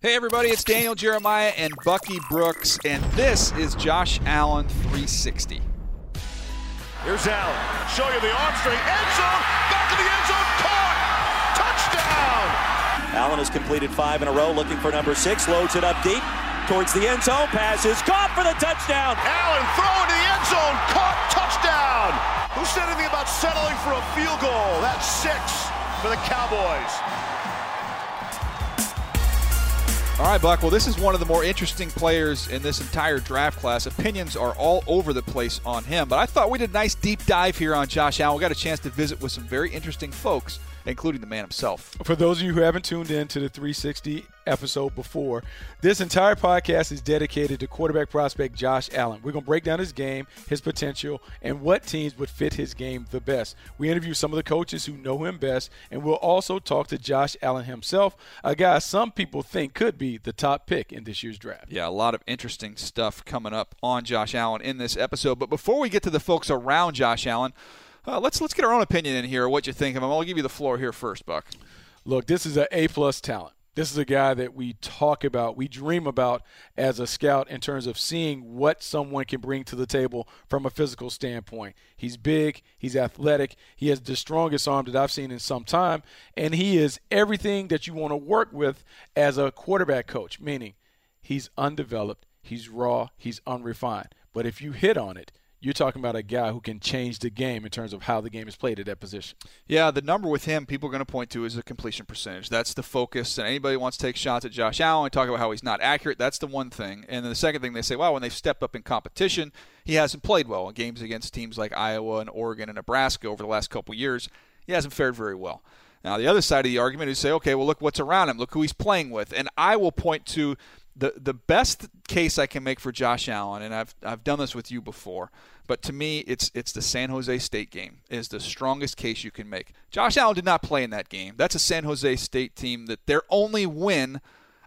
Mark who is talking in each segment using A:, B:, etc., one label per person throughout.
A: Hey, everybody, it's Daniel Jeremiah and Bucky Brooks, and this is Josh Allen 360.
B: Here's Allen. Show you the arm strength. End zone. Back to the end zone. Caught. Touchdown.
C: Allen has completed five in a row, looking for number six. Loads it up deep towards the end zone. Passes caught for the touchdown.
B: Allen throwing to the end zone. Caught. Touchdown. Who said anything about settling for a field goal? That's six for the Cowboys.
A: All right, Buck. Well, this is one of the more interesting players in this entire draft class. Opinions are all over the place on him, but I thought we did a nice deep dive here on Josh Allen. We got a chance to visit with some very interesting folks including the man himself.
D: For those of you who haven't tuned in to the 360 episode before, this entire podcast is dedicated to quarterback prospect Josh Allen. We're going to break down his game, his potential, and what teams would fit his game the best. We interview some of the coaches who know him best, and we'll also talk to Josh Allen himself, a guy some people think could be the top pick in this year's draft.
A: Yeah, a lot of interesting stuff coming up on Josh Allen in this episode. But before we get to the folks around Josh Allen, uh, let's let's get our own opinion in here. What you think of him? I'll give you the floor here first, Buck.
D: Look, this is an A plus talent. This is a guy that we talk about, we dream about as a scout in terms of seeing what someone can bring to the table from a physical standpoint. He's big, he's athletic, he has the strongest arm that I've seen in some time, and he is everything that you want to work with as a quarterback coach, meaning he's undeveloped, he's raw, he's unrefined. But if you hit on it, you're talking about a guy who can change the game in terms of how the game is played at that position.
A: Yeah, the number with him people are going to point to is the completion percentage. That's the focus. And anybody wants to take shots at Josh Allen talk about how he's not accurate, that's the one thing. And then the second thing they say, wow, when they've stepped up in competition, he hasn't played well in games against teams like Iowa and Oregon and Nebraska over the last couple years. He hasn't fared very well. Now, the other side of the argument is say, okay, well, look what's around him. Look who he's playing with. And I will point to the the best case I can make for Josh Allen, and I've I've done this with you before, but to me it's it's the San Jose State game is the strongest case you can make. Josh Allen did not play in that game. That's a San Jose State team that their only win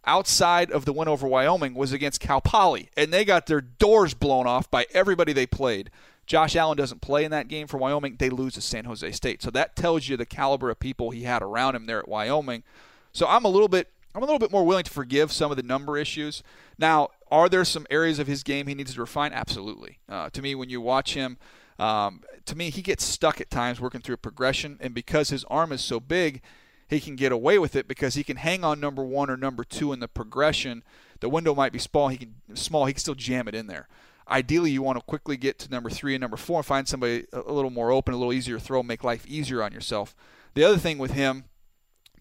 A: outside of the win over Wyoming was against Cal Poly, and they got their doors blown off by everybody they played. Josh Allen doesn't play in that game for Wyoming. They lose to San Jose State. So that tells you the caliber of people he had around him there at Wyoming. So I'm a little bit I'm a little bit more willing to forgive some of the number issues. Now, are there some areas of his game he needs to refine? Absolutely. Uh, to me, when you watch him, um, to me, he gets stuck at times working through a progression, and because his arm is so big, he can get away with it because he can hang on number one or number two in the progression. The window might be small. He can small. He can still jam it in there. Ideally, you want to quickly get to number three and number four and find somebody a little more open, a little easier to throw, make life easier on yourself. The other thing with him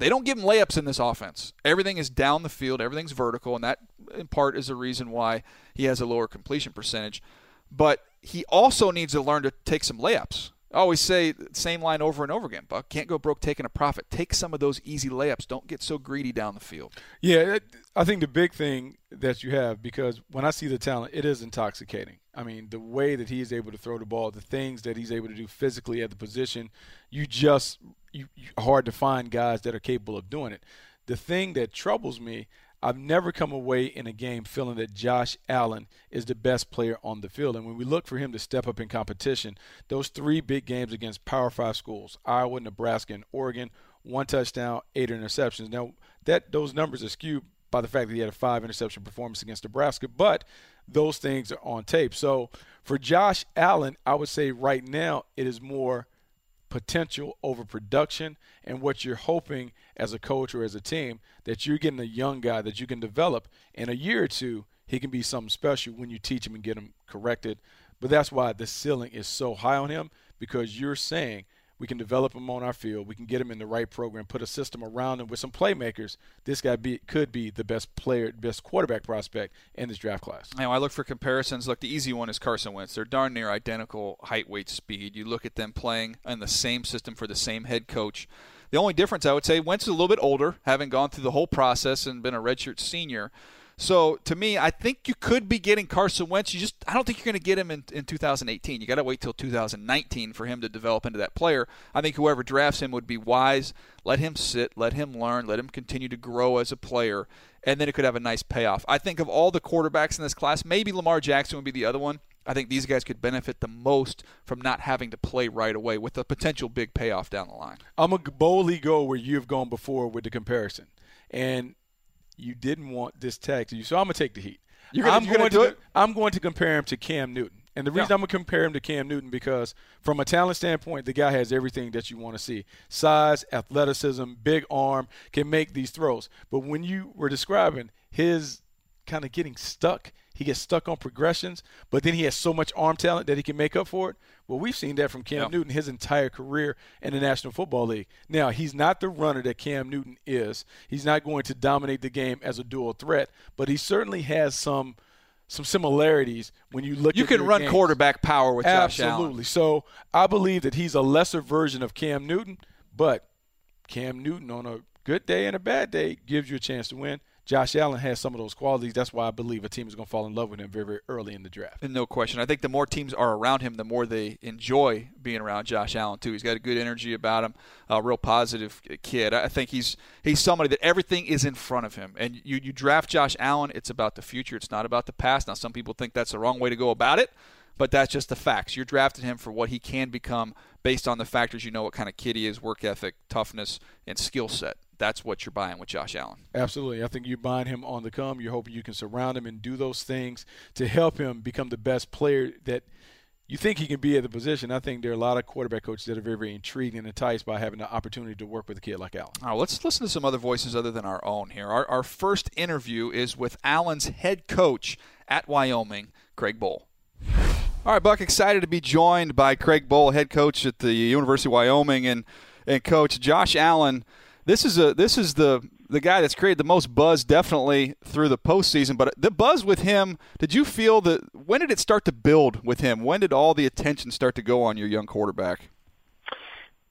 A: they don't give him layups in this offense. Everything is down the field, everything's vertical, and that in part is the reason why he has a lower completion percentage. But he also needs to learn to take some layups. I always say same line over and over again, Buck. Can't go broke taking a profit. Take some of those easy layups. Don't get so greedy down the field.
D: Yeah, I think the big thing that you have because when I see the talent, it is intoxicating. I mean, the way that he is able to throw the ball, the things that he's able to do physically at the position, you just you, you, hard to find guys that are capable of doing it. The thing that troubles me, I've never come away in a game feeling that Josh Allen is the best player on the field. And when we look for him to step up in competition, those three big games against Power Five schools, Iowa, Nebraska, and Oregon, one touchdown, eight interceptions. Now that those numbers are skewed by the fact that he had a five interception performance against Nebraska, but those things are on tape. So for Josh Allen, I would say right now it is more potential over production and what you're hoping as a coach or as a team that you're getting a young guy that you can develop. In a year or two he can be something special when you teach him and get him corrected. But that's why the ceiling is so high on him because you're saying we can develop him on our field. We can get him in the right program, put a system around him with some playmakers. This guy be, could be the best player, best quarterback prospect in this draft class.
A: Now, I look for comparisons. Look, the easy one is Carson Wentz. They're darn near identical height, weight, speed. You look at them playing in the same system for the same head coach The only difference I would say, Wentz is a little bit older, having gone through the whole process and been a redshirt senior. So to me, I think you could be getting Carson Wentz. You just I don't think you're going to get him in, in 2018. You got to wait till 2019 for him to develop into that player. I think whoever drafts him would be wise. Let him sit, let him learn, let him continue to grow as a player, and then it could have a nice payoff. I think of all the quarterbacks in this class, maybe Lamar Jackson would be the other one. I think these guys could benefit the most from not having to play right away with a potential big payoff down the line.
D: I'm going to boldly go where you've gone before with the comparison. And you didn't want this tag to you. So I'm going to take the heat.
A: You're gonna,
D: I'm
A: you're
D: going
A: to it?
D: I'm going to compare him to Cam Newton. And the reason
A: Yeah.
D: I'm going to compare him to Cam Newton because from a talent standpoint, the guy has everything that you want to see. Size, athleticism, big arm, can make these throws. But when you were describing his kind of getting stuck, he gets stuck on progressions, but then he has so much arm talent that he can make up for it. Well, we've seen that from Cam
A: Yeah.
D: Newton his entire career in the National Football League. Now, he's not the runner that Cam Newton is. He's not going to dominate the game as a dual threat, but he certainly has some some similarities when you look
A: You can run
D: games.
A: quarterback power with Josh Allen.
D: Absolutely. So I believe that he's a lesser version of Cam Newton, but Cam Newton on a good day and a bad day gives you a chance to win. Josh Allen has some of those qualities. That's why I believe a team is going to fall in love with him very, very early in the draft.
A: And no question. I think the more teams are around him, the more they enjoy being around Josh Allen too. He's got a good energy about him, a real positive kid. I think he's he's somebody that everything is in front of him. And you you draft Josh Allen, it's about the future. It's not about the past. Now some people think that's the wrong way to go about it, but that's just the facts. You're drafting him for what he can become based on the factors. You know what kind of kid he is, work ethic, toughness, and skill set. That's what you're buying with Josh Allen.
D: Absolutely. I think you're buying him on the come. You're hoping you can surround him and do those things to help him become the best player that you think he can be at the position. I think there are a lot of quarterback coaches that are very, very intrigued and enticed by having the opportunity to work with a kid like Allen.
A: All right, let's listen to some other voices other than our own here. Our, our first interview is with Allen's head coach at Wyoming, Craig Bohl. All right, Buck, excited to be joined by Craig Bohl, head coach at the University of Wyoming, and and coach Josh Allen. This is a this is the the guy that's created the most buzz, definitely through the postseason. But the buzz with him, did you feel that? When did it start to build with him? When did all the attention start to go on your young quarterback?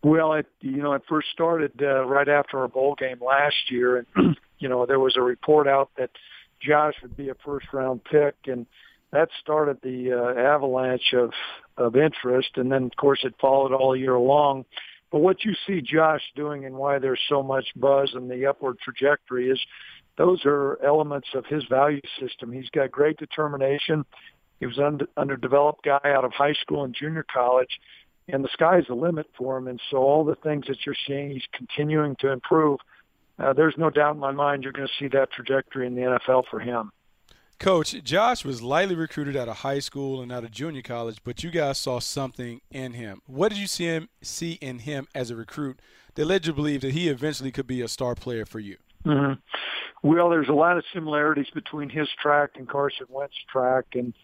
E: Well, it you know it first started uh, right after our bowl game last year, and you know there was a report out that Josh would be a first round pick, and that started the uh, avalanche of of interest, and then of course it followed all year long. But what you see Josh doing and why there's so much buzz and the upward trajectory is those are elements of his value system. He's got great determination. He was an underdeveloped guy out of high school and junior college and the sky's the limit for him. And so all the things that you're seeing, he's continuing to improve. Uh, there's no doubt in my mind you're going to see that trajectory in the NFL for him.
D: Coach, Josh was lightly recruited out of high school and out of junior college, but you guys saw something in him. What did you see him see in him as a recruit that led you to believe that he eventually could be a star player for you?
E: Mm-hmm. Well, there's a lot of similarities between his track and Carson Wentz's track, and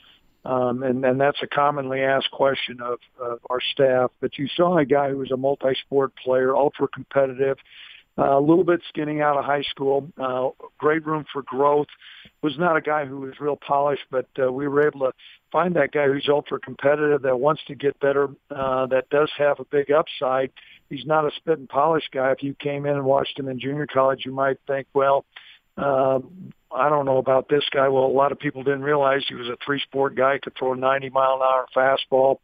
E: um, and and that's a commonly asked question of, of our staff. But you saw a guy who was a multi-sport player, ultra competitive, a little bit skinny out of high school, uh, great room for growth. Was not a guy who was real polished, but uh, we were able to find that guy who's ultra competitive, that wants to get better, uh, that does have a big upside. He's not a spit and polish guy. If you came in and watched him in junior college, you might think, well, um, I don't know about this guy. Well, a lot of people didn't realize he was a three-sport guy, could throw a 90 mile an hour fastball.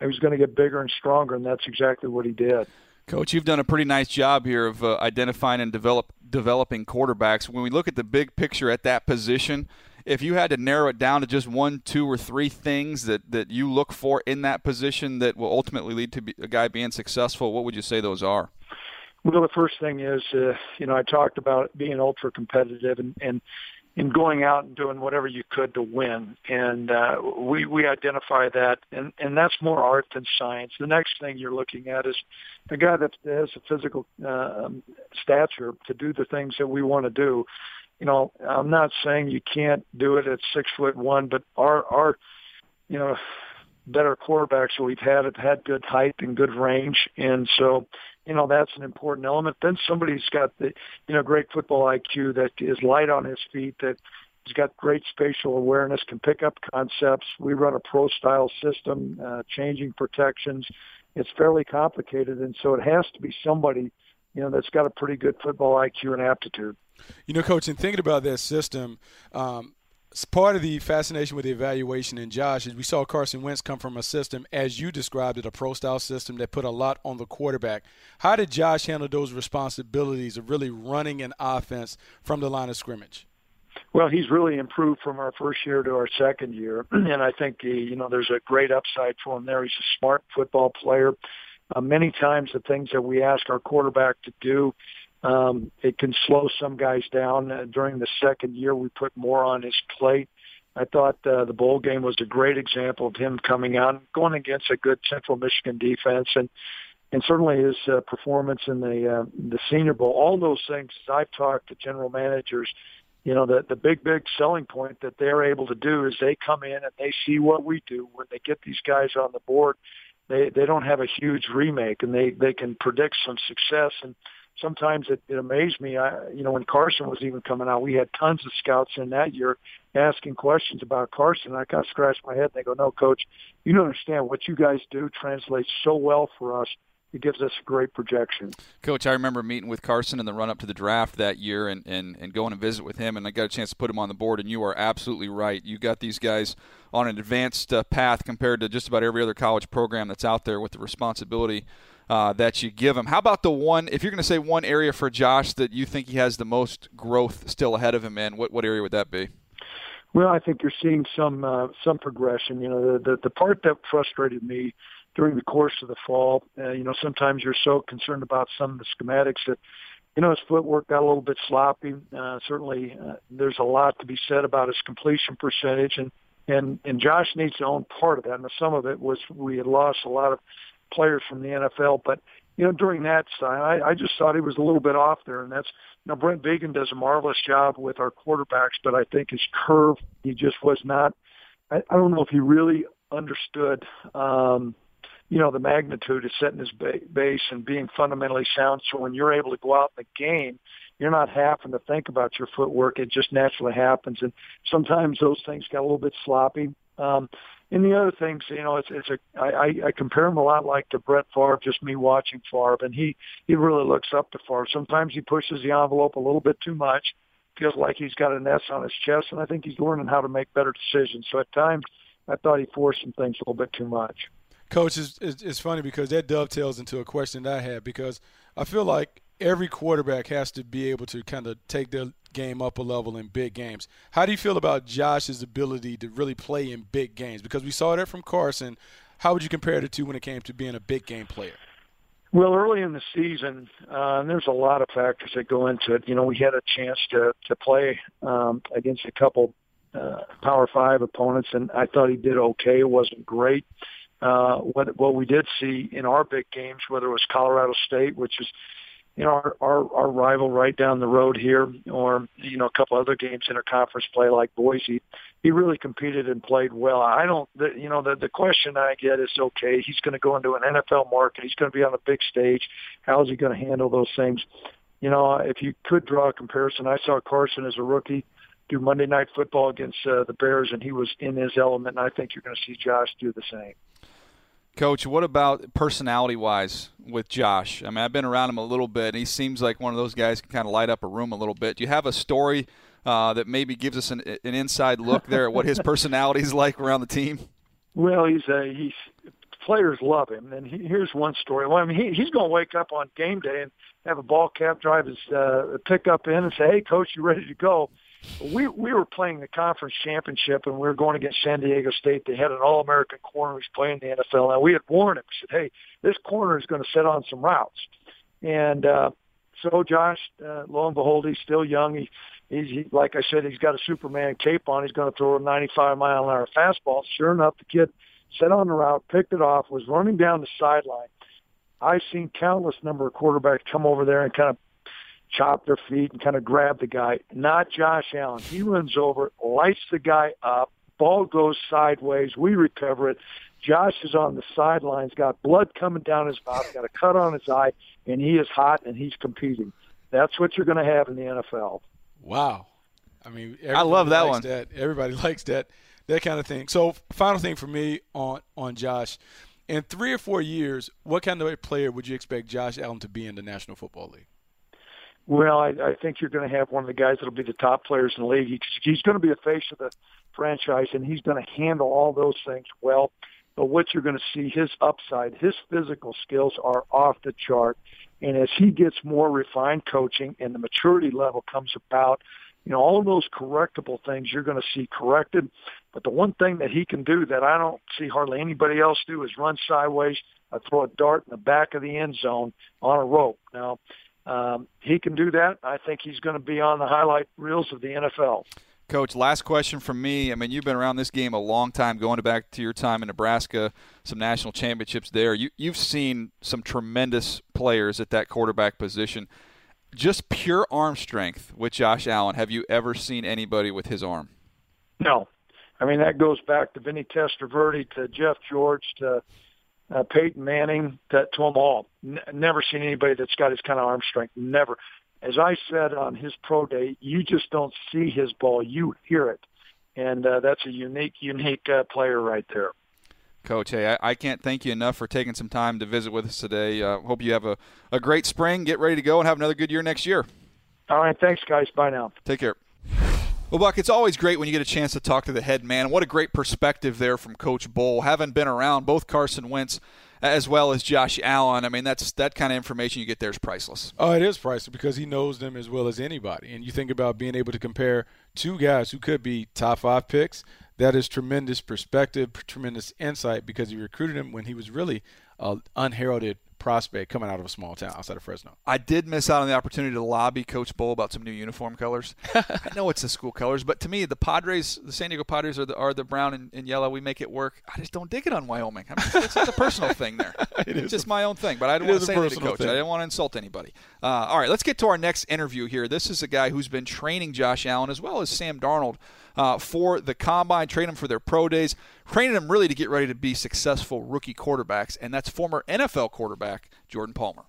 E: He was going to get bigger and stronger, and that's exactly what he did.
A: Coach, you've done a pretty nice job here of uh, identifying and develop developing quarterbacks. When we look at the big picture at that position, if you had to narrow it down to just one, two, or three things that, that you look for in that position that will ultimately lead to be, a guy being successful, what would you say those are?
E: Well, the first thing is, uh, you know, I talked about being ultra competitive and, and and going out and doing whatever you could to win. And uh, we we identify that, and and that's more art than science. The next thing you're looking at is a guy that has a physical uh, stature to do the things that we want to do. You know, I'm not saying you can't do it at six foot one, but our our you know better quarterbacks we've had have had good height and good range, and so you know that's an important element. Then somebody's got the you know great football IQ that is light on his feet, that he's got great spatial awareness, can pick up concepts. We run a pro style system, uh, changing protections. It's fairly complicated, and so it has to be somebody you know, that's got a pretty good football IQ and aptitude.
D: You know, coach, in thinking about that system, um, part of the fascination with the evaluation in Josh is we saw Carson Wentz come from a system, as you described it, a pro style system that put a lot on the quarterback. How did Josh handle those responsibilities of really running an offense from the line of scrimmage?
E: Well, he's really improved from our first year to our second year, and I think he, you know there's a great upside for him there. He's a smart football player. Uh, many times, the things that we ask our quarterback to do, um, it can slow some guys down. Uh, during the second year, we put more on his plate. I thought uh, the bowl game was a great example of him coming out, going against a good Central Michigan defense, and and certainly his uh, performance in the uh, the Senior Bowl. All those things. As I've talked to general managers, you know, the the big big selling point that they're able to do is they come in and they see what we do when they get these guys on the board. They they don't have a huge remake and they they can predict some success and sometimes it, it amazed me. I, you know, when Carson was even coming out, we had tons of scouts in that year asking questions about Carson. I kind of scratched my head they go, no, coach, you don't understand what you guys do translates so well for us it gives us a great projection.
A: Coach, I remember meeting with Carson in the run up to the draft that year and, and, and going to visit with him, and I got a chance to put him on the board, and you are absolutely right. You got these guys on an advanced uh, path compared to just about every other college program that's out there with the responsibility. Uh, that you give him. How about the one? If you're going to say one area for Josh that you think he has the most growth still ahead of him in, what what area would that be?
E: Well, I think you're seeing some uh, some progression. You know, the, the the part that frustrated me during the course of the fall. Uh, you know, sometimes you're so concerned about some of the schematics that, you know, his footwork got a little bit sloppy. Uh, certainly, uh, there's a lot to be said about his completion percentage, and and and Josh needs to own part of that. And some of it was we had lost a lot of players from the NFL, but you know, during that time, I, I just thought he was a little bit off there, and that's you know, Brent Vigen does a marvelous job with our quarterbacks, but I think his curve, he just was not. I, I don't know if he really understood um, you know, the magnitude of setting his base and being fundamentally sound. So when you're able to go out in the game, you're not having to think about your footwork. It just naturally happens. And sometimes those things got a little bit sloppy. Um, and the other things, you know, it's, it's a, I, I compare him a lot like to Brett Favre, just me watching Favre, and he, he really looks up to Favre. Sometimes he pushes the envelope a little bit too much, feels like he's got an S on his chest, and I think he's learning how to make better decisions. So at times, I thought he forced some things a little bit too much.
D: Coach, it's, it's funny because that dovetails into a question that I had because I feel like every quarterback has to be able to kind of take their game up a level in big games. How do you feel about Josh's ability to really play in big games? Because we saw that from Carson. How would you compare the two when it came to being a big game player?
E: Well, early in the season, uh, and there's a lot of factors that go into it. You know, we had a chance to to play um, against a couple uh, Power Five opponents, and I thought he did okay. It wasn't great. Uh, what what we did see in our big games, whether it was Colorado State, which is you know our, our our rival right down the road here, or you know a couple other games in our conference play like Boise, he really competed and played well. I don't, the, you know, the the question I get is, okay, he's going to go into an NFL market, he's going to be on a big stage. How is he going to handle those things? You know, if you could draw a comparison, I saw Carson as a rookie do Monday Night Football against uh, the Bears, and he was in his element. And I think you're going to see Josh do the same.
A: Coach, what about personality wise with Josh? I mean, I've been around him a little bit, and he seems like one of those guys can kind of light up a room a little bit. Do you have a story uh, that maybe gives us an, an inside look there at what his personality is like around the team?
E: Well, he's a he's players love him, and he, here's one story. Well, I mean, he, he's going to wake up on game day and have a ball cap, drive his uh, pickup in, and say, "Hey, coach, you ready to go?" We we were playing the conference championship and we were going against San Diego State. They had an All American corner who's playing the NFL, and we had warned him. We said, "Hey, this corner is going to set on some routes." And uh, so Josh, uh, lo and behold, he's still young. He, he's he, like I said, he's got a Superman cape on. He's going to throw a 95 mile an hour fastball. Sure enough, the kid set on the route, picked it off, was running down the sideline. I've seen countless number of quarterbacks come over there and kind of chop their feet and kind of grab the guy. Not Josh Allen. He runs over, lights the guy up. Ball goes sideways. We recover it. Josh is on the sidelines, got blood coming down his mouth, got a cut on his eye, and he is hot and he's competing. That's what you're going to have in the NFL.
D: Wow. I mean,
A: I love that one.
D: That. Everybody likes that that kind of thing. So, final thing for me on on Josh In three or four years, what kind of a player would you expect Josh Allen to be in the National Football League?
E: Well, I, I think you're going to have one of the guys that'll be the top players in the league. He's, he's going to be the face of the franchise, and he's going to handle all those things well. But what you're going to see, his upside, his physical skills are off the chart. And as he gets more refined coaching and the maturity level comes about, you know, all of those correctable things you're going to see corrected. But the one thing that he can do that I don't see hardly anybody else do is run sideways, uh, throw a dart in the back of the end zone on a rope. Now, um, he can do that. I think he's going to be on the highlight reels of the NFL.
A: Coach, last question from me. I mean, you've been around this game a long time, going back to your time in Nebraska, some national championships there. You, you've seen some tremendous players at that quarterback position. Just pure arm strength with Josh Allen. Have you ever seen anybody with his arm?
E: No. I mean, that goes back to Vinny Testaverde, to Jeff George, to uh, Peyton Manning, to, to them all. N- never seen anybody that's got his kind of arm strength. Never as I said on his pro day, you just don't see his ball; you hear it, and uh, that's a unique, unique uh, player right there.
A: Coach, hey, I, I, can't thank you enough for taking some time to visit with us today. Uh, hope you have a, a great spring. Get ready to go and have another good year next year.
E: All right, thanks, guys. Bye now.
A: Take care. Well, Buck, it's always great when you get a chance to talk to the head man. What a great perspective there from Coach Bohl. Having been around both Carson Wentz as well as Josh Allen. I mean, that's that kind of information you get there is priceless.
D: Oh, it is priceless because he knows them as well as anybody. And you think about being able to compare two guys who could be top five picks. That is tremendous perspective, tremendous insight because he recruited him when he was really an unheralded prospect coming out of a small town outside of Fresno.
A: I did miss out on the opportunity to lobby Coach Bohl about some new uniform colors. I know it's the school colors, but to me, the Padres, the San Diego Padres, are the are the brown and, and yellow. We make it work. I just don't dig it on Wyoming. I mean, it's, it's a personal thing there. it it's just a, my own thing, but I didn't want to say anything to Coach. Thing. I didn't want to insult anybody. Uh, all right, let's get to our next interview here. This is a guy who's been training Josh Allen as well as Sam Darnold uh, for the combine, train them for their pro days, training them really to get ready to be successful rookie quarterbacks, and that's former NFL quarterback Jordan Palmer.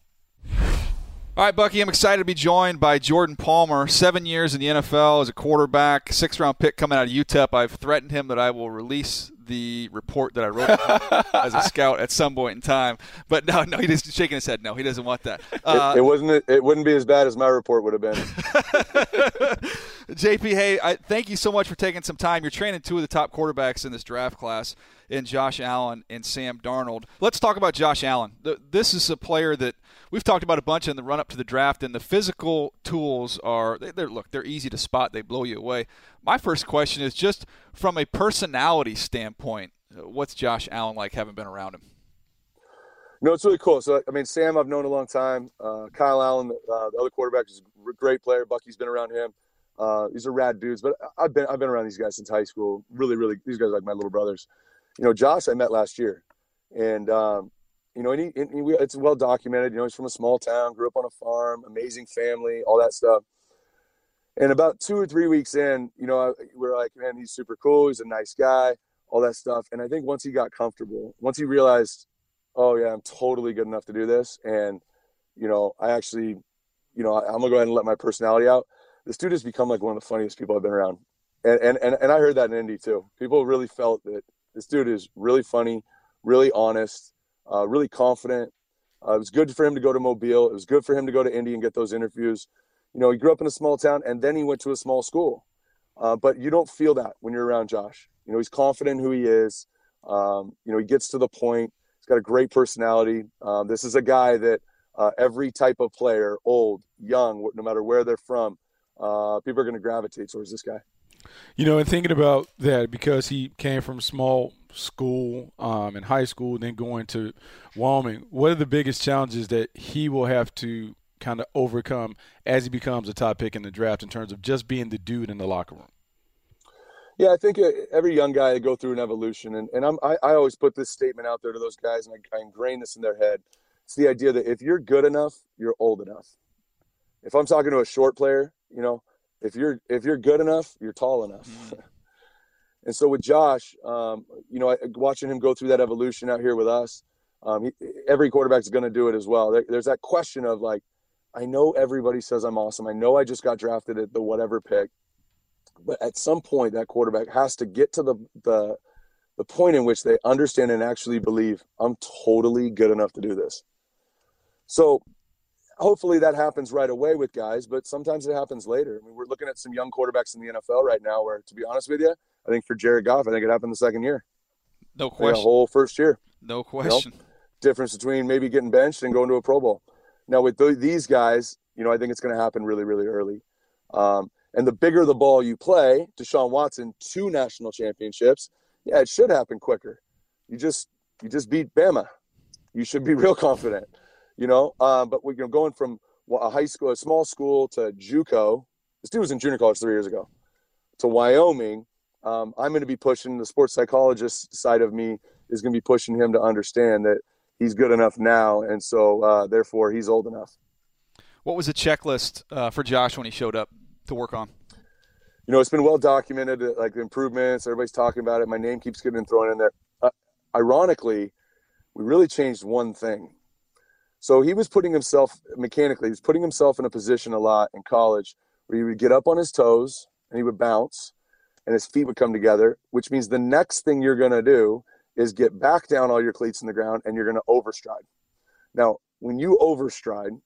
A: All right, Bucky, I'm excited to be joined by Jordan Palmer. Seven years in the NFL as a quarterback, six round pick coming out of UTEP. I've threatened him that I will release the report that I wrote as a scout at some point in time. But no, no, he's shaking his head. No, he doesn't want that.
F: Uh, it, it, wasn't. It wouldn't be as bad as my report would have been.
A: JP, hey, I, thank you so much for taking some time. You're training two of the top quarterbacks in this draft class, in Josh Allen and Sam Darnold. Let's talk about Josh Allen. This is a player that we've talked about a bunch in the run up to the draft, and the physical tools are they're look they're easy to spot. They blow you away. My first question is just from a personality standpoint, what's Josh Allen like? Having been around him.
F: No, it's really cool. So, I mean, Sam, I've known a long time. Uh, Kyle Allen, uh, the other quarterback, is a great player. Bucky's been around him. Uh, these are rad dudes. But I've been I've been around these guys since high school. Really, really, these guys are like my little brothers. You know, Josh, I met last year, and um, you know, and, he, and he, it's well documented. You know, he's from a small town, grew up on a farm, amazing family, all that stuff. And about two or three weeks in, you know, we're like, man, he's super cool. He's a nice guy, all that stuff. And I think once he got comfortable, once he realized, oh yeah, I'm totally good enough to do this, and you know, I actually, you know, I'm gonna go ahead and let my personality out. This dude has become like one of the funniest people I've been around, and and and, and I heard that in Indy too. People really felt that this dude is really funny, really honest, uh, really confident. Uh, it was good for him to go to Mobile. It was good for him to go to Indy and get those interviews. You know, he grew up in a small town and then he went to a small school. Uh, but you don't feel that when you're around Josh. You know, he's confident who he is. Um, you know, he gets to the point. He's got a great personality. Um, this is a guy that uh, every type of player, old, young, no matter where they're from, uh, people are going to gravitate towards this guy.
D: You know, and thinking about that because he came from small school um, and high school, then going to Wyoming, what are the biggest challenges that he will have to kind of overcome as he becomes a top pick in the draft in terms of just being the dude in the locker room?
F: Yeah, I think uh, every young guy go through an evolution, and, and I'm, I, I always put this statement out there to those guys, and I, I ingrain this in their head. It's the idea that if you're good enough, you're old enough. If I'm talking to a short player, you know, if you're if you're good enough, you're tall enough. Mm-hmm. and so with Josh, um, you know, watching him go through that evolution out here with us, um, he, every quarterback is going to do it as well. There, there's that question of like, I know everybody says I'm awesome. I know I just got drafted at the whatever pick, but at some point that quarterback has to get to the the the point in which they understand and actually believe I'm totally good enough to do this. So hopefully that happens right away with guys, but sometimes it happens later. I mean, we're looking at some young quarterbacks in the NFL right now where, to be honest with you, I think for Jared Goff, I think it happened the second year.
A: No question.
F: The whole first year.
A: No question.
F: You know, difference between maybe getting benched and going to a Pro Bowl. Now, with th- these guys, you know, I think it's going to happen really, really early. Um, and the bigger the ball you play, Deshaun Watson, two national championships, yeah, it should happen quicker. You just you just beat Bama. You should be real confident, you know. Um, but we're going from a high school, a small school to JUCO. This dude was in junior college three years ago. To Wyoming, um, I'm going to be pushing the sports psychologist side of me is going to be pushing him to understand that he's good enough now, and so uh, therefore he's old enough.
A: What was the checklist uh, for Josh when he showed up to work on?
F: You know, it's been well documented, uh, like the improvements. Everybody's talking about it. My name keeps getting thrown in there. Uh, ironically, we really changed one thing. So he was putting himself mechanically, he was putting himself in a position a lot in college where he would get up on his toes and he would bounce and his feet would come together, which means the next thing you're going to do is get back down all your cleats in the ground and you're going to overstride. Now, when you overstride,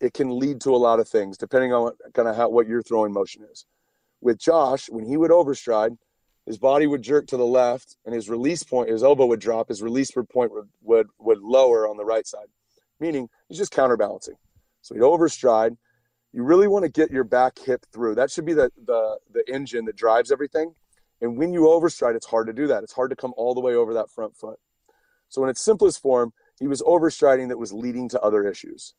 F: it can lead to a lot of things depending on what, kind of how what your throwing motion is. With Josh, when he would overstride, his body would jerk to the left and his release point, his elbow would drop, his release point would, would, would lower on the right side, meaning he's just counterbalancing. So he'd overstride. You really want to get your back hip through. That should be the, the, the engine that drives everything. And when you overstride, it's hard to do that. It's hard to come all the way over that front foot. So in its simplest form, he was overstriding that was leading to other issues.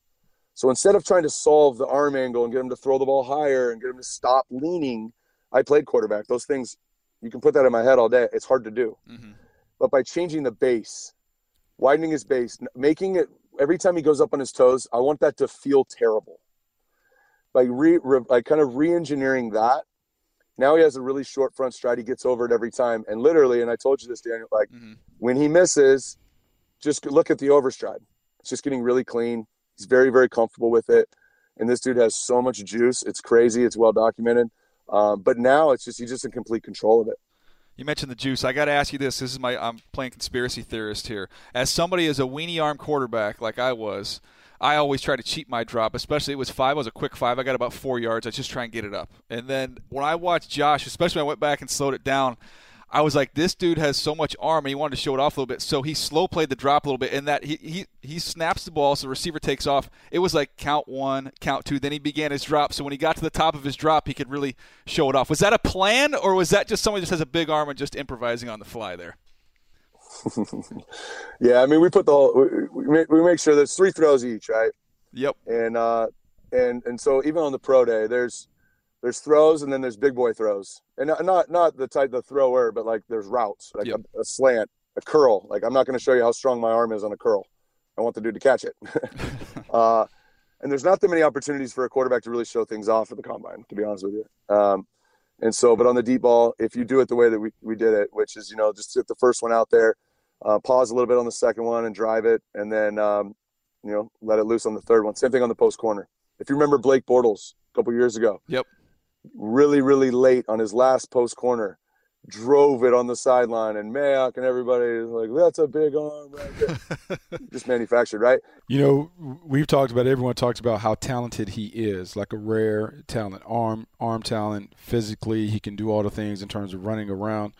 F: So instead of trying to solve the arm angle and get him to throw the ball higher and get him to stop leaning, I played quarterback. Those things, you can put that in my head all day. It's hard to do. Mm-hmm. But by changing the base, widening his base, making it every time he goes up on his toes, I want that to feel terrible. By re, re by kind of re-engineering that, now he has a really short front stride. He gets over it every time. And literally, and I told you this, Daniel, like mm-hmm. when he misses, just look at the overstride. It's just getting really clean. He's very, very comfortable with it. And this dude has so much juice. It's crazy. It's well documented. Um, but now it's just he's just in complete control of it.
A: You mentioned the juice. I got to ask you this. This is my I'm playing conspiracy theorist here. As somebody as a weenie arm quarterback like I was, I always try to cheat my drop, especially it was five. It was a quick five. I got about four yards. I just try and get it up. And then when I watched Josh, especially when I went back and slowed it down, I was like, this dude has so much arm, and he wanted to show it off a little bit. So he slow played the drop a little bit, and that he he he snaps the ball, so the receiver takes off. It was like count one, count two. Then he began his drop. So when he got to the top of his drop, he could really show it off. Was that a plan, or was that just someone just has a big arm and just improvising on the fly there?
F: yeah, I mean, we put the whole we, we, we make sure there's three throws each, right?
A: Yep.
F: And uh, and and so even on the pro day, there's there's throws and then there's big boy throws, and not not the type the thrower, but like there's routes, like yep. a, a, slant, a curl. Like I'm not going to show you how strong my arm is on a curl. I want the dude to catch it. uh, and there's not that many opportunities for a quarterback to really show things off at the combine, to be honest with you. Um, and so, but on the deep ball, if you do it the way that we, we did it, which is, you know, just get the first one out there, uh, pause a little bit on the second one and drive it, and then, um, you know, let it loose on the third one. Same thing on the post corner. If you remember Blake Bortles a couple years ago,
A: yep,
F: really, really late on his last post corner, drove it on the sideline, and Mayock and everybody is like, "That's a big arm, right there." Just manufactured, right?
D: You know, we've talked about. Everyone talks about how talented he is, like a rare talent, arm, arm talent, physically, he can do all the things in terms of running around.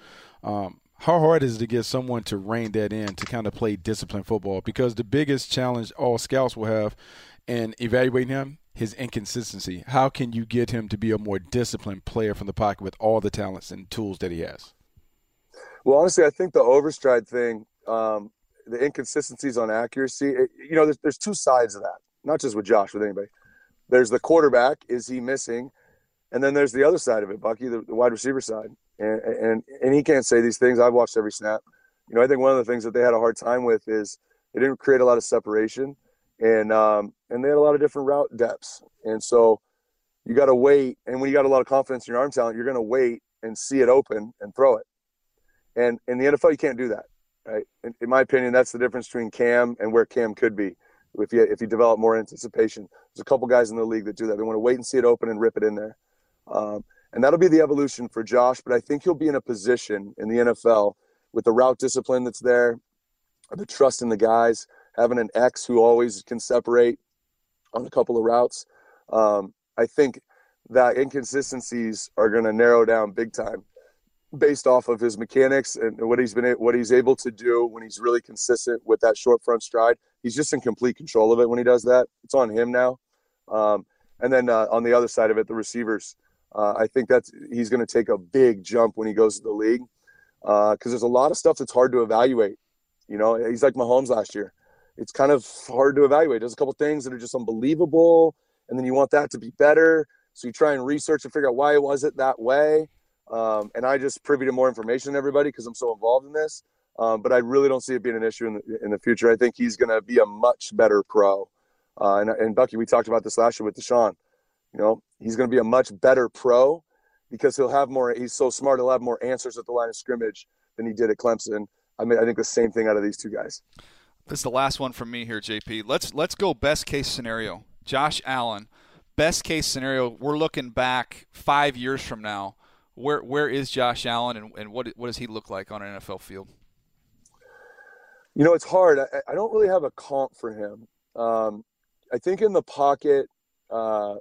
D: Um, how hard is it to get someone to rein that in to kind of play disciplined football? Because the biggest challenge all scouts will have in evaluating him his inconsistency. How can you get him to be a more disciplined player from the pocket with all the talents and tools that he has?
F: Well, honestly, I think the overstride thing, um, the inconsistencies on accuracy, it, you know, there's, there's two sides of that, not just with Josh, with anybody. There's the quarterback, is he missing? And then there's the other side of it, Bucky, the, the wide receiver side. And, and, and he can't say these things. I've watched every snap. You know, I think one of the things that they had a hard time with is they didn't create a lot of separation and um, and they had a lot of different route depths. And so you got to wait. And when you got a lot of confidence in your arm talent, you're going to wait and see it open and throw it. And in the NFL, you can't do that, right? In, in, my opinion, that's the difference between Cam and where Cam could be. If you if you develop more anticipation, there's a couple guys in the league that do that. They want to wait and see it open and rip it in there. Um, and that'll be the evolution for Josh. But I think he'll be in a position in the NFL with the route discipline that's there, the trust in the guys, having an X who always can separate on a couple of routes. Um, I think that inconsistencies are going to narrow down big time based off of his mechanics and what he's been what he's able to do when he's really consistent with that short front stride. He's just in complete control of it when he does that. It's on him now. Um, and then uh, on the other side of it, the receivers. Uh, I think that's he's going to take a big jump when he goes to the league because uh, there's a lot of stuff that's hard to evaluate. You know, he's like Mahomes last year. It's kind of hard to evaluate. There's a couple things that are just unbelievable, and then you want that to be better. So you try and research and figure out why it was it that way. Um, and I just privy to more information than everybody because I'm so involved in this. Um, but I really don't see it being an issue in the, in the future. I think he's going to be a much better pro. Uh, and, and Bucky, we talked about this last year with Deshaun. You know, he's going to be a much better pro because he'll have more. He's so smart. He'll have more answers at the line of scrimmage than he did at Clemson. I mean, I think the same thing out of these two guys.
A: This is the last one from me here, JP. Let's let's go best case scenario. Josh Allen, best case scenario. We're looking back five years from now. Where where is Josh Allen, and, and what what does he look like on an NFL field?
F: You know, it's hard. I, I don't really have a comp for him. Um, I think in the pocket, uh,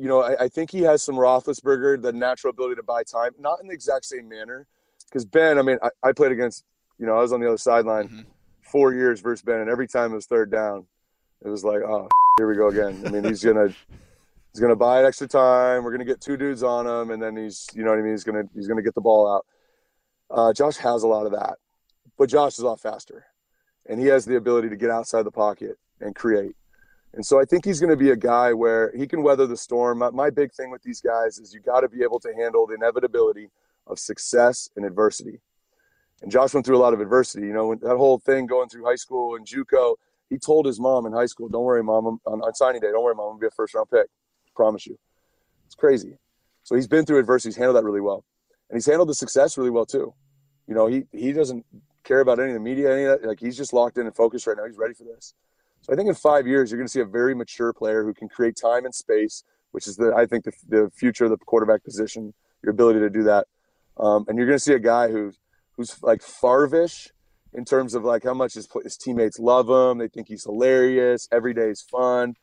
F: you know, I, I, think he has some Roethlisberger, the natural ability to buy time, not in the exact same manner. Because Ben, I mean, I, I, played against, you know, I was on the other sideline mm-hmm. four years versus Ben, and every time it was third down, it was like, oh, here we go again. I mean, he's gonna he's gonna buy it extra time. We're gonna get two dudes on him, and then he's, you know what I mean? He's gonna he's gonna get the ball out. Uh, Josh has a lot of that, but Josh is a lot faster, and he has the ability to get outside the pocket and create. And so I think he's going to be a guy where he can weather the storm. My, my big thing with these guys is you got to be able to handle the inevitability of success and adversity. And Josh went through a lot of adversity. You know, that whole thing going through high school and JUCO, he told his mom in high school, "Don't worry, mom. I'm, on, on signing day, don't worry, mom. I'm gonna be a first round pick. Promise you." It's crazy. So he's been through adversity. He's handled that really well, and he's handled the success really well too. You know, he he doesn't care about any of the media, any of that. Like he's just locked in and focused right now. He's ready for this. I think in five years, you're going to see a very mature player who can create time and space, which is the I think the, the future of the quarterback position. Your ability to do that, um, and you're going to see a guy who's who's like Favre-ish in terms of like how much his, his teammates love him. They think he's hilarious. Every day is fun.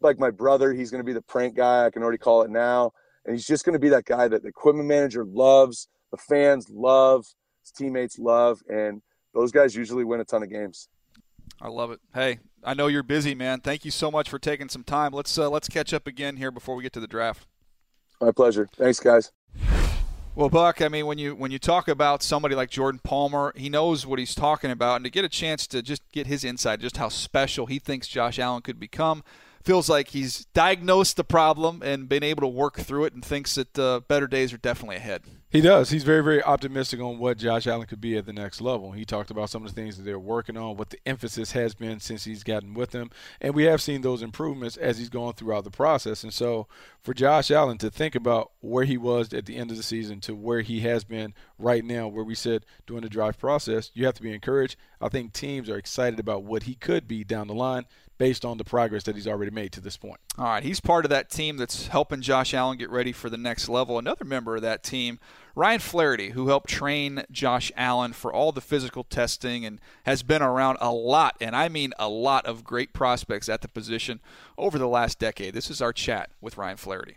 F: Like my brother, he's going to be the prank guy. I can already call it now. And he's just going to be that guy that the equipment manager loves, the fans love, his teammates love, and those guys usually win a ton of games.
A: I love it. Hey, I know you're busy, man. Thank you so much for taking some time. Let's uh, let's catch up again here before we get to the draft.
F: My pleasure. Thanks, guys.
A: Well, Buck, I mean, when you when you talk about somebody like Jordan Palmer, he knows what he's talking about, and to get a chance to just get his insight, just how special he thinks Josh Allen could become, feels like he's diagnosed the problem and been able to work through it, and thinks that uh, better days are definitely ahead.
D: He does. He's very, very optimistic on what Josh Allen could be at the next level. He talked about some of the things that they're working on, what the emphasis has been since he's gotten with them. And we have seen those improvements as he's gone throughout the process. And so for Josh Allen to think about where he was at the end of the season to where he has been right now, where we said during the drive process, you have to be encouraged. I think teams are excited about what he could be down the line based on the progress that he's already made to this point.
A: All right, he's part of that team that's helping Josh Allen get ready for the next level. Another member of that team, Ryan Flaherty, who helped train Josh Allen for all the physical testing and has been around a lot, and I mean a lot of great prospects at the position over the last decade. This is our chat with Ryan Flaherty.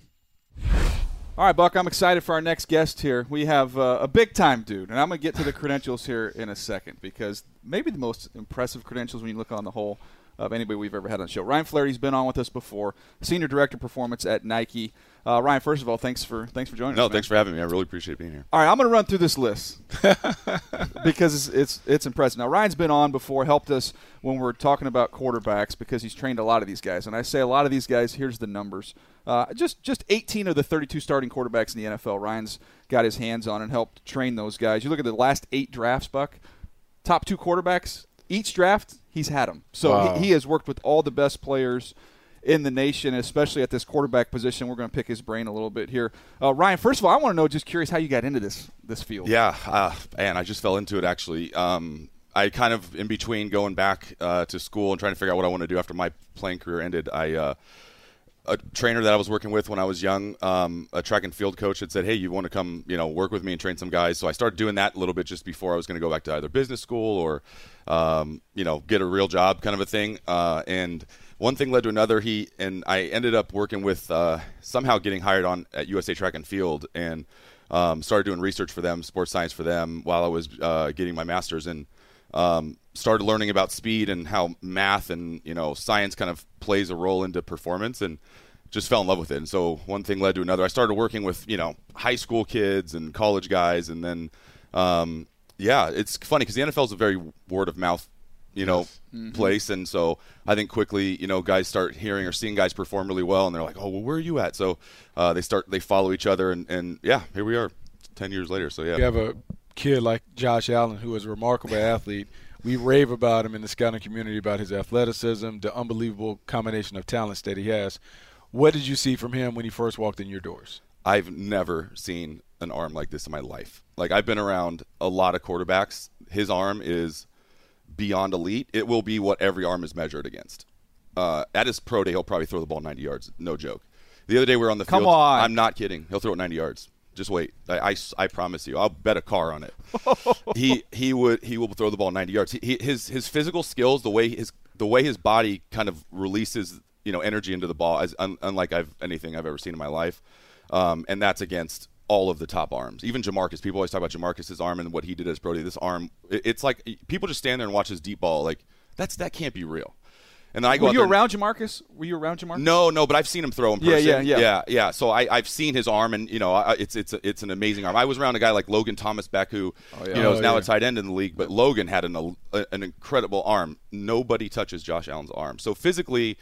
A: All right, Buck, I'm excited for our next guest here. We have uh, a big time dude, and I'm going to get to the credentials here in a second because maybe the most impressive credentials when you look on the whole of anybody we've ever had on the show. Ryan Flaherty's been on with us before, senior director performance at Nike. Uh, Ryan, first of all, thanks for thanks for joining
G: no,
A: us.
G: No, thanks for having me. I really appreciate being here.
A: All right, I'm going to run through this list because it's, it's, it's impressive. Now, Ryan's been on before, helped us when we're talking about quarterbacks because he's trained a lot of these guys. And I say a lot of these guys. Here's the numbers. Uh, just just 18 of the 32 starting quarterbacks in the NFL. Ryan's got his hands on and helped train those guys. You look at the last eight drafts, Buck. Top two quarterbacks each draft he's had them. So wow. he, he, has worked with all the best players in the nation, especially at this quarterback position. We're going to pick his brain a little bit here. Uh, Ryan, first of all, I want to know, just curious, how you got into this this field.
G: Yeah, uh, and I just fell into it actually. Um, I kind of in between going back uh, to school and trying to figure out what I want to do after my playing career ended. I uh, a trainer that I was working with when I was young, um, a track and field coach, had said, "Hey, you want to come, you know, work with me and train some guys?" So I started doing that a little bit just before I was going to go back to either business school or, um, you know, get a real job, kind of a thing. Uh, and one thing led to another. He and I ended up working with uh, somehow getting hired on at USA Track and Field and um, started doing research for them, sports science for them, while I was uh, getting my master's and um, started learning about speed and how math and you know science kind of plays a role into performance and just fell in love with it. And so one thing led to another. I started working with you know high school kids and college guys, and then um, yeah, it's funny because the NFL is a very word of mouth you know mm-hmm. place and so i think quickly you know guys start hearing or seeing guys perform really well and they're like oh well where are you at so uh, they start they follow each other and, and yeah here we are 10 years later so yeah
D: you have a kid like josh allen who is a remarkable athlete we rave about him in the scouting community about his athleticism the unbelievable combination of talents that he has what did you see from him when he first walked in your doors
G: i've never seen an arm like this in my life like i've been around a lot of quarterbacks his arm is beyond elite, it will be what every arm is measured against. Uh, at his pro day, he'll probably throw the ball 90 yards. No joke. The other day we were on the
A: Come
G: field.
A: On.
G: I'm not kidding. He'll throw it 90 yards. Just wait. I, I, I promise you. I'll bet a car on it. he he would he will throw the ball 90 yards. He, he, his his physical skills, the way his the way his body kind of releases you know energy into the ball, as un, unlike I've anything I've ever seen in my life, um, and that's against all of the top arms. Even Jamarcus, people always talk about Jamarcus's arm and what he did as Brody. This arm, it's like people just stand there and watch his deep ball. Like that's that can't be real. And then I go.
A: Were you around Jamarcus? Were you around Jamarcus?
G: No, no, but I've seen him throw in
A: person. Yeah, yeah,
G: yeah, yeah, yeah. So I, have seen his arm, and you know, it's it's it's an amazing arm. I was around a guy like Logan Thomas Beck, who oh, yeah. you know is oh, now yeah. a tight end in the league, but Logan had an an incredible arm. Nobody touches Josh Allen's arm. So physically,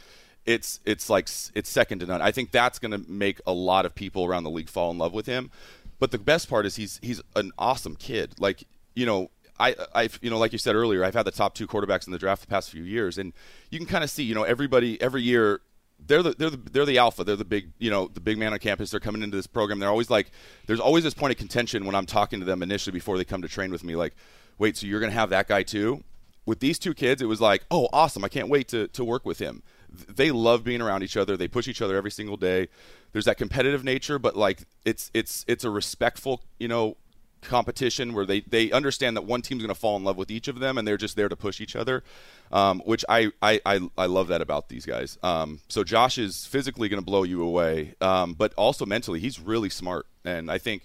G: it's it's like it's second to none. I think that's going to make a lot of people around the league fall in love with him. But the best part is he's he's an awesome kid. Like you know, I I've you know like you said earlier, I've had the top two quarterbacks in the draft the past few years, and you can kind of see you know everybody every year they're the they're the they're the alpha. They're the big you know the big man on campus. They're coming into this program. They're always like there's always this point of contention when I'm talking to them initially before they come to train with me. Like, wait, so you're gonna have that guy too? With these two kids, it was like, oh, awesome! I can't wait to to work with him. They love being around each other. They push each other every single day there's that competitive nature, but like it's it's it's a respectful, you know, competition where they, they understand that one team's going to fall in love with each of them and they're just there to push each other, um, which I, I, I, I, love that about these guys. Um, so Josh is physically going to blow you away, um, but also mentally, he's really smart. And I think,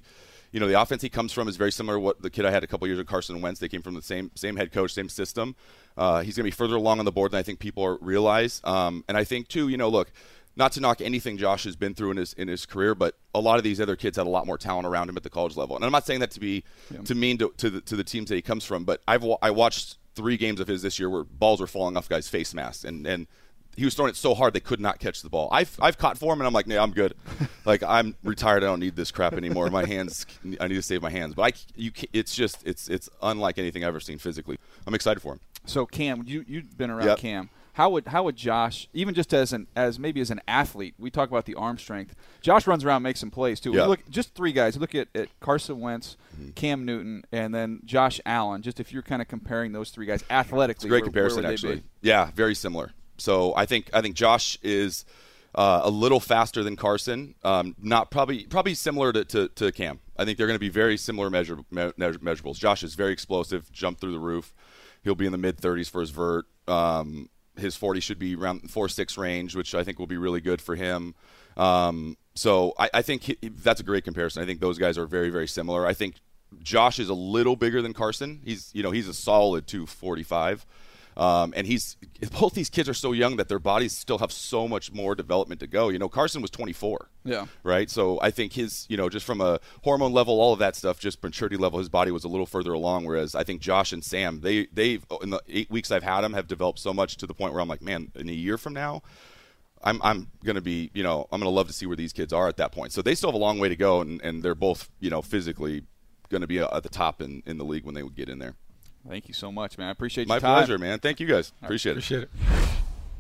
G: you know, the offense he comes from is very similar to what the kid I had a couple years ago, Carson Wentz. They came from the same same head coach, same system. Uh, he's going to be further along on the board than I think people realize. Um, and I think, too, you know, look – not to knock anything Josh has been through in his in his career, but a lot of these other kids had a lot more talent around him at the college level. And I'm not saying that to be yeah. to mean to, to the, to the teams that he comes from, but I've I watched three games of his this year where balls were falling off guys' face masks, and and he was throwing it so hard they could not catch the ball. I've I've caught for him, and I'm like, nah, I'm good. like I'm retired. I don't need this crap anymore. My hands, I need to save my hands. But I, you, it's just it's it's unlike anything I've ever seen physically. I'm excited for him.
A: So Cam, you you've been around yep. Cam how would how would Josh even just as an as maybe as an athlete? We talk about the arm strength. Josh runs around, makes some plays too. Yeah. Look, just three guys. Look at, at Carson Wentz, mm-hmm. Cam Newton, and then Josh Allen. Just if you're kind of comparing those three guys athletically, it's
G: a great where, comparison where actually. Yeah, very similar. So I think I think Josh is. Uh, a little faster than Carson. Um, not probably probably similar to, to, to Cam. I think they're going to be very similar measure, me- measurables. Josh is very explosive, jump through the roof. He'll be in the mid 30s for his vert. Um, his 40 should be around four six range, which I think will be really good for him. Um, so I, I think he, that's a great comparison. I think those guys are very very similar. I think Josh is a little bigger than Carson. He's you know he's a solid 245. Um, and he's both these kids are so young that their bodies still have so much more development to go. You know, Carson was 24.
A: Yeah.
G: Right. So I think his, you know, just from a hormone level, all of that stuff, just maturity level, his body was a little further along. Whereas I think Josh and Sam, they they in the eight weeks I've had them have developed so much to the point where I'm like, man, in a year from now. I'm, I'm going to be, you know, I'm going to love to see where these kids are at that point. So they still have a long way to go, and, and they're both, you know, physically going to be at the top in, in the league when they would get in there.
A: Thank you so much, man. I appreciate
G: my
A: pleasure,
G: man. Thank you guys. Appreciate
D: right,
G: it.
D: Appreciate it.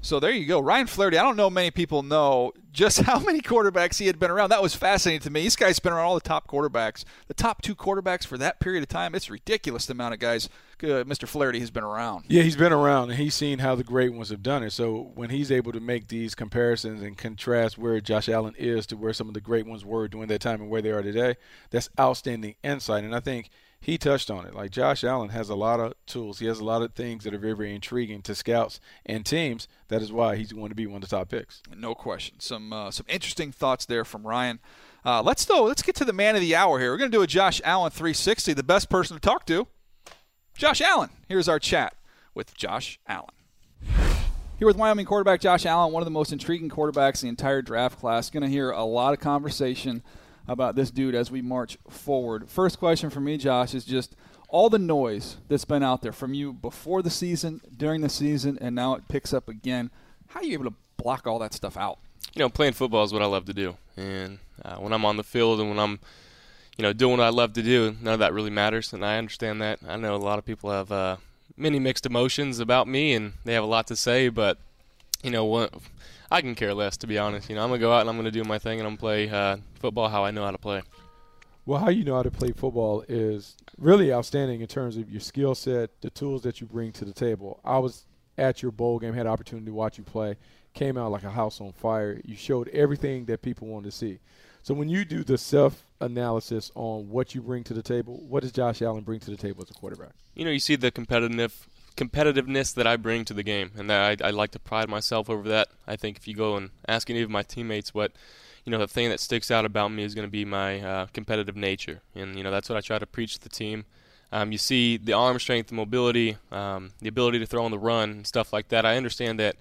A: So there you go. Ryan Flaherty, I don't know many people know just how many quarterbacks he had been around. That was fascinating to me. This guy's been around all the top quarterbacks. The top two quarterbacks for that period of time. It's ridiculous the amount of guys uh, Mr. Flaherty has been around.
D: Yeah, he's been around and he's seen how the great ones have done it. So when he's able to make these comparisons and contrast where Josh Allen is to where some of the great ones were during that time and where they are today, that's outstanding insight. And I think – he touched on it. Like Josh Allen has a lot of tools. He has a lot of things that are very, very intriguing to scouts and teams. That is why he's going to be one of the top picks.
A: No question. Some uh, some interesting thoughts there from Ryan. Uh, let's though let's get to the man of the hour here. We're going to do a Josh Allen 360. The best person to talk to, Josh Allen. Here's our chat with Josh Allen. Here with Wyoming quarterback Josh Allen, one of the most intriguing quarterbacks in the entire draft class. Going to hear a lot of conversation about this dude as we march forward. First question for me, Josh, is just all the noise that's been out there from you before the season, during the season, and now it picks up again. How are you able to block all that stuff out?
H: You know, playing football is what I love to do, and uh, when I'm on the field and when I'm, you know, doing what I love to do, none of that really matters, and I understand that. I know a lot of people have uh, many mixed emotions about me, and they have a lot to say, but you know what I can care less, to be honest. You know, I'm gonna go out and I'm gonna do my thing and I'm gonna play uh, football how I know how to play.
D: Well, how you know how to play football is really outstanding in terms of your skill set, the tools that you bring to the table. I was at your bowl game, had opportunity to watch you play, came out like a house on fire. You showed everything that people wanted to see. So when you do the self analysis on what you bring to the table, what does Josh Allen bring to the table as a quarterback?
H: You know, you see the competitive competitiveness that I bring to the game, and I, I like to pride myself over that. I think if you go and ask any of my teammates what you know, the thing that sticks out about me is going to be my uh, competitive nature, and you know that's what I try to preach to the team. Um, you see the arm strength, the mobility, um, the ability to throw on the run, and stuff like that. I understand that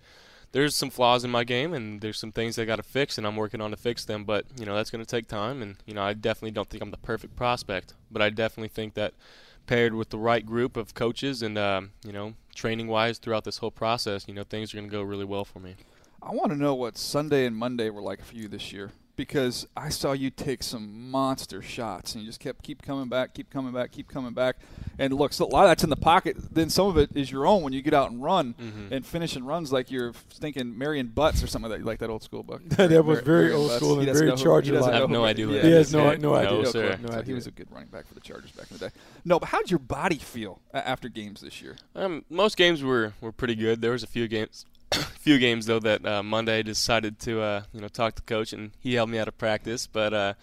H: there's some flaws in my game, and there's some things I got to fix, and I'm working on to fix them. But you know that's going to take time, and you know I definitely don't think I'm the perfect prospect, but I definitely think that paired with the right group of coaches and um, you know training wise throughout this whole process, you know things are going to go really well for me.
A: I want to know what Sunday and Monday were like for you this year because I saw you take some monster shots and you just kept keep coming back, keep coming back, keep coming back. And look, so a lot of that's in the pocket. Then some of it is your own when you get out and run mm-hmm. and finishing runs like you're thinking Marion Butts or something like that. like that old school book.
D: that was very old Butts. school and very Charger.
H: I have no idea.
D: Yeah, he has no, no, idea.
H: No, sir.
A: no idea. He was a good running back for the Chargers back in the day. No, but how did your body feel after games this year?
H: Um, most games were, were pretty good. There was a few games few games though that uh, Monday decided to uh, you know talk to coach and he held me out of practice, but uh,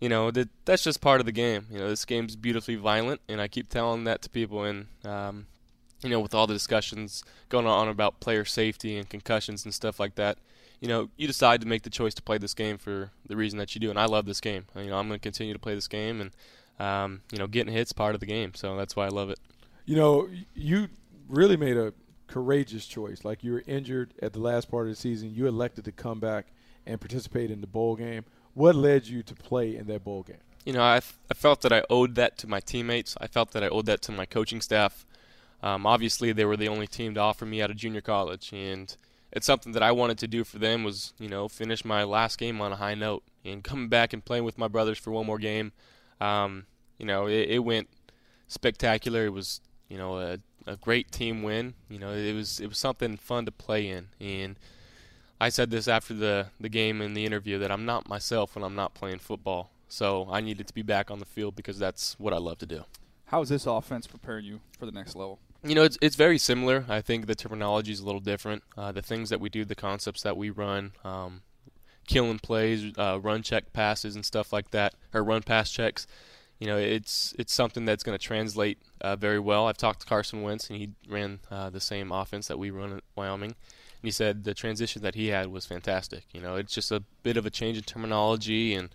H: you know that that's just part of the game. You know this game's beautifully violent, and I keep telling that to people. And um, you know with all the discussions going on about player safety and concussions and stuff like that, you know you decide to make the choice to play this game for the reason that you do. And I love this game. You know I'm going to continue to play this game, and um, you know getting hits part of the game, so that's why I love it.
D: You know you really made a courageous choice. Like you were injured at the last part of the season, you elected to come back and participate in the bowl game. What led you to play in that bowl game?
H: You know, I, I felt that I owed that to my teammates. I felt that I owed that to my coaching staff. Um, obviously, they were the only team to offer me out of junior college, and it's something that I wanted to do for them was, you know, finish my last game on a high note and coming back and playing with my brothers for one more game. Um, you know, it, it went spectacular. It was, you know, a a great team win. You know, it was it was something fun to play in. And I said this after the the game in the interview that I'm not myself when I'm not playing football. So I needed to be back on the field because that's what I love to do.
A: How is this offense preparing you for the next level?
H: You know, it's it's very similar. I think the terminology is a little different. Uh, the things that we do, the concepts that we run, um, killing plays, uh, run check passes, and stuff like that, or run pass checks you know, it's it's something that's going to translate uh, very well. I've talked to Carson Wentz, and he ran uh, the same offense that we run at Wyoming, and he said the transition that he had was fantastic. You know, it's just a bit of a change in terminology, and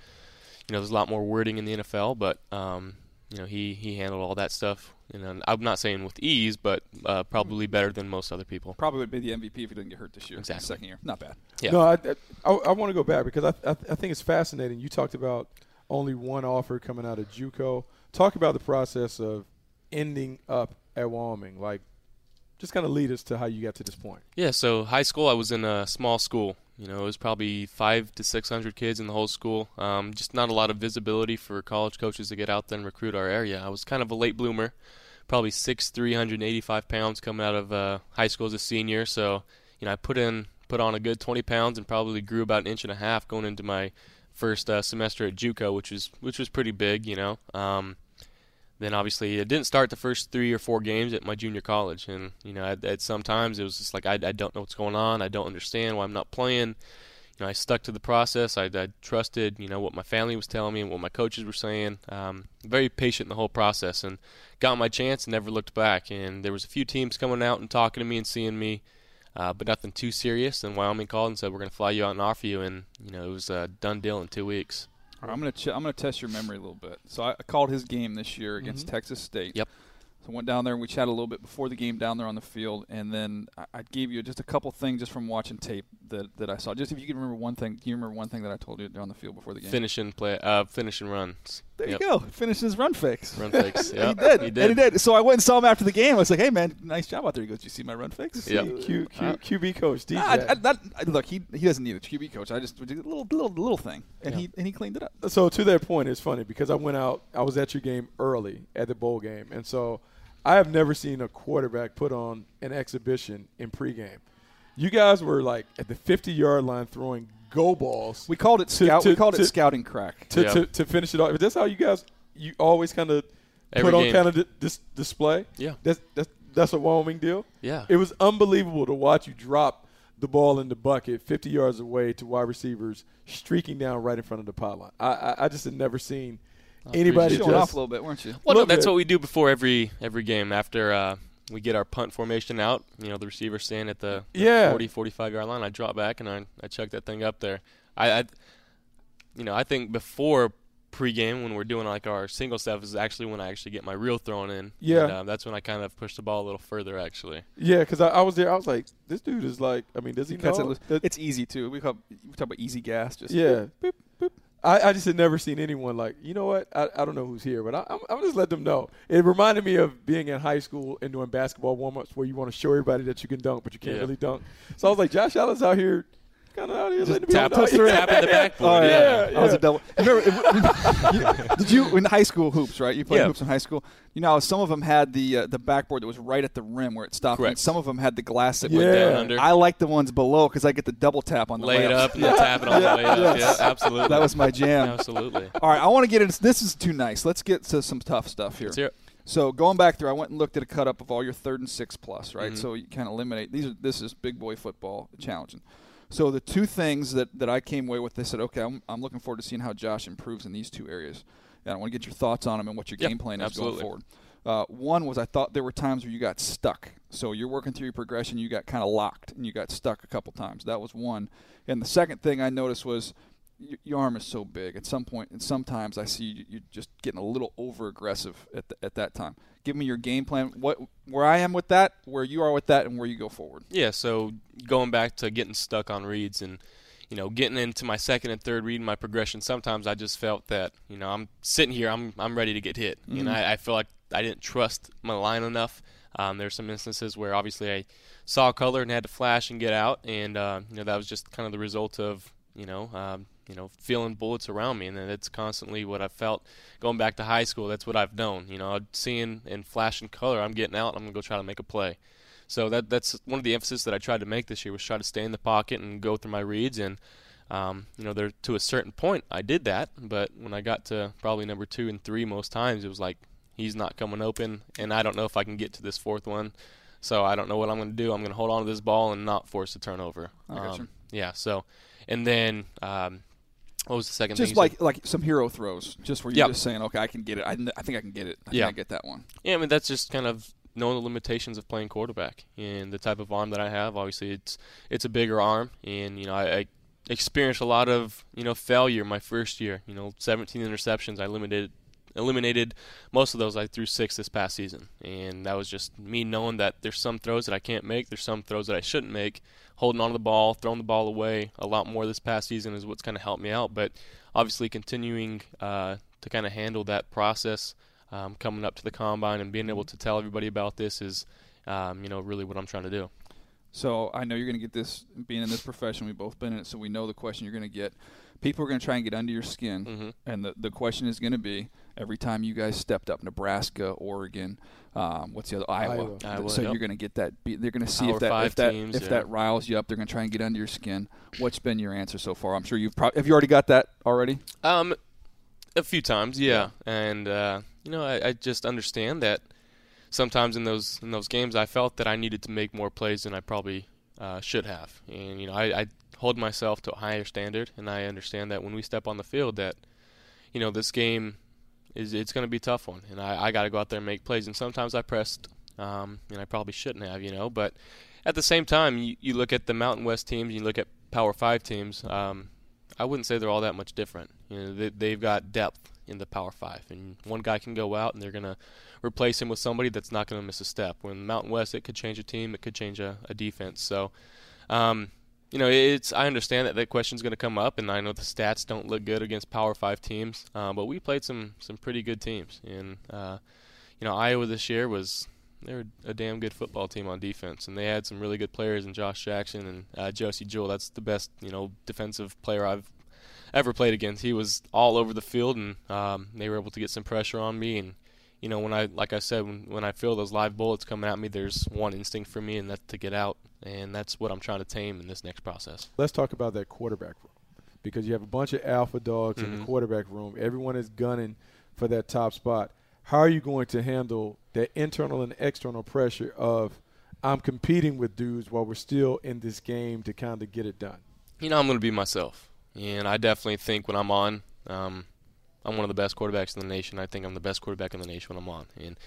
H: you know, there's a lot more wording in the NFL, but um, you know, he he handled all that stuff. You know, I'm not saying with ease, but uh, probably better than most other people.
A: Probably would be the MVP if he didn't get hurt this year.
H: Exactly.
A: Second year, not bad.
D: Yeah. No, I I, I want to go back because I, I I think it's fascinating. You talked about only one offer coming out of JUCO. Talk about the process of ending up at Wyoming. Like, just kind of lead us to how you got to this point.
H: Yeah, so high school, I was in a small school. You know, it was probably five to six hundred kids in the whole school. Um, just not a lot of visibility for college coaches to get out there and recruit our area. I was kind of a late bloomer, probably six, three hundred eighty-five pounds coming out of uh, high school as a senior. So, you know, I put in put on a good 20 pounds and probably grew about an inch and a half going into my first uh, semester at JUCO, which was which was pretty big, you know. Um, then obviously it didn't start the first three or four games at my junior college, and you know at, at sometimes it was just like I, I don't know what's going on, I don't understand why I'm not playing. You know, I stuck to the process. I, I trusted, you know, what my family was telling me and what my coaches were saying. Um, very patient in the whole process, and got my chance and never looked back. And there was a few teams coming out and talking to me and seeing me, uh, but nothing too serious. And Wyoming called and said we're going to fly you out and offer you, and you know it was a done deal in two weeks.
A: Right, I'm gonna ch- I'm gonna test your memory a little bit. So I, I called his game this year against
H: mm-hmm.
A: Texas State.
H: Yep.
A: So I went down there and we chatted a little bit before the game down there on the field, and then I, I gave you just a couple things just from watching tape that, that I saw. Just if you can remember one thing, can you remember one thing that I told you on the field before the game?
H: Finishing play, uh, finishing runs.
A: There yep. you go. Finish his run fakes.
H: Run fakes. Yeah,
A: he did.
H: He
A: did. And he did. So I went and saw him after the game. I was like, "Hey man, nice job out there." He goes, "Do you see my run fakes?"
H: Yeah.
D: Q, Q, uh, QB coach DJ.
A: I, I, that, look, he he doesn't need a QB coach. I just did a little little little thing, and yeah. he and he cleaned it up.
D: So to that point, it's funny because I went out. I was at your game early at the bowl game, and so I have never seen a quarterback put on an exhibition in pregame. You guys were like at the 50 yard line throwing go balls.
A: We called it scout. To, we called to, it scouting crack
D: to, to, to, finish it off. But that's how you guys you always kind of put on kind of di- dis- display.
H: Yeah,
D: that's that's that's a Wyoming deal.
H: Yeah,
D: it was unbelievable to watch you drop the ball in the bucket 50 yards away to wide receivers streaking down right in front of the pylon. I I, I just had never seen anybody
A: showing off a little bit, weren't you?
H: Well, no, that's bit. what we do before every every game after. Uh, we get our punt formation out. You know, the receiver stand at the, the
D: yeah.
H: 40, 45 yard line. I drop back and I, I chuck that thing up there. I, I, you know, I think before pregame when we're doing like our single stuff is actually when I actually get my reel thrown in.
D: Yeah,
H: and, uh, that's when I kind of push the ball a little further actually.
D: Yeah, because I, I, was there. I was like, this dude is like, I mean, does he know?
A: It's easy too. We, call, we talk about easy gas. Just
D: yeah. Boop, boop, I, I, just had never seen anyone like, you know what? I, I don't know who's here, but I, am I'm just let them know. It reminded me of being in high school and doing basketball warm ups where you want to show everybody that you can dunk, but you can't yeah. really dunk. So I was like, Josh Allen's out here kind of out here letting
H: tap,
D: tap
H: the backboard.
A: Oh,
H: yeah.
A: yeah. yeah. was a double. Remember, did you in high school hoops? Right, you played
H: yeah.
A: hoops in high school. You know, some of them had the uh, the backboard that was right at the rim where it stopped.
H: Correct.
A: And some of them had the glass that
D: yeah.
A: went
H: down under.
A: I like the ones below because I get the double tap on the
H: lay
A: it
H: up and then tap it on the way up. Yes. Yeah, absolutely.
A: That was my jam.
H: absolutely.
A: All right, I want to get into this. Is too nice. Let's get to some tough stuff here.
H: Let's
A: So going back through, I went and looked at a cut up of all your third and six plus, right?
H: Mm-hmm.
A: So you kind of eliminate these. Are this is big boy football challenging. So the two things that, that I came away with, they said, okay, I'm, I'm looking forward to seeing how Josh improves in these two areas. And I want to get your thoughts on them and what your
H: yep,
A: game plan is
H: absolutely.
A: going forward. Uh, one was I thought there were times where you got stuck. So you're working through your progression, you got kind of locked and you got stuck a couple times. That was one. And the second thing I noticed was your arm is so big. At some point, and sometimes I see you're just getting a little over aggressive at the, at that time. Give me your game plan. What where I am with that, where you are with that, and where you go forward.
H: Yeah. So going back to getting stuck on reads and you know getting into my second and third read in my progression. Sometimes I just felt that you know I'm sitting here, I'm I'm ready to get hit. Mm-hmm. You know, I, I feel like I didn't trust my line enough. Um, there's some instances where obviously I saw color and had to flash and get out, and uh, you know that was just kind of the result of you know um, you know, feeling bullets around me, and that's constantly what I felt going back to high school. That's what I've known. You know, seeing in flash and color, I'm getting out. I'm gonna go try to make a play. So that that's one of the emphasis that I tried to make this year was try to stay in the pocket and go through my reads. And um, you know, there to a certain point, I did that. But when I got to probably number two and three, most times it was like he's not coming open, and I don't know if I can get to this fourth one. So I don't know what I'm going to do. I'm going to hold on to this ball and not force a turnover.
A: Um,
H: yeah. So, and then um, what was the second
A: just like said? like some hero throws, just where you're
H: yep.
A: just saying, okay, I can get it. I, I think I can get it. I
H: yeah.
A: I get that one.
H: Yeah, I mean that's just kind of knowing the limitations of playing quarterback and the type of arm that I have. Obviously, it's it's a bigger arm, and you know I, I experienced a lot of you know failure my first year. You know, 17 interceptions. I limited eliminated most of those. I threw six this past season, and that was just me knowing that there's some throws that I can't make, there's some throws that I shouldn't make. Holding on to the ball, throwing the ball away a lot more this past season is what's kind of helped me out. But obviously, continuing uh, to kind of handle that process, um, coming up to the combine and being able to tell everybody about this is, um, you know, really what I'm trying to do.
A: So I know you're going to get this being in this profession. We've both been in it, so we know the question you're going to get. People are going to try and get under your skin,
H: mm-hmm.
A: and the the question is going to be, every time you guys stepped up, Nebraska, Oregon, um, what's the other Iowa.
H: Iowa
A: so
H: yep.
A: you're going to get that. They're going to see
H: Power
A: if that
H: five
A: if that
H: teams,
A: if
H: yeah.
A: that riles you up. They're going to try and get under your skin. What's been your answer so far? I'm sure you've pro- have you already got that already.
H: Um, a few times, yeah, and uh, you know, I, I just understand that sometimes in those in those games, I felt that I needed to make more plays than I probably uh, should have, and you know, I, I hold myself to a higher standard, and I understand that when we step on the field, that you know, this game is it's going to be a tough one, and I, I got to go out there and make plays, and sometimes I pressed, um, and I probably shouldn't have, you know, but at the same time, you, you look at the Mountain West teams, you look at Power Five teams. Um, I wouldn't say they're all that much different. You know, they, they've got depth in the Power Five, and one guy can go out and they're gonna replace him with somebody that's not gonna miss a step. When Mountain West, it could change a team, it could change a, a defense. So, um, you know, it's I understand that that question's gonna come up, and I know the stats don't look good against Power Five teams, uh, but we played some some pretty good teams, and uh, you know, Iowa this year was they're a damn good football team on defense, and they had some really good players in Josh Jackson and uh, Josey Jewell. That's the best you know defensive player I've ever played against. He was all over the field, and um, they were able to get some pressure on me. And you know, when I like I said, when when I feel those live bullets coming at me, there's one instinct for me, and that's to get out, and that's what I'm trying to tame in this next process.
D: Let's talk about that quarterback room because you have a bunch of alpha dogs in the
H: Mhm.
D: quarterback room. Everyone is gunning for that top spot. How are you going to handle that internal and external pressure of I'm competing with dudes while we're still in this game to kind of get it done?
H: you know, I'm going to be myself. And I definitely think when I'm on, um, I'm one of the best quarterbacks in the nation. I think I'm the best quarterback in the nation when I'm on. And,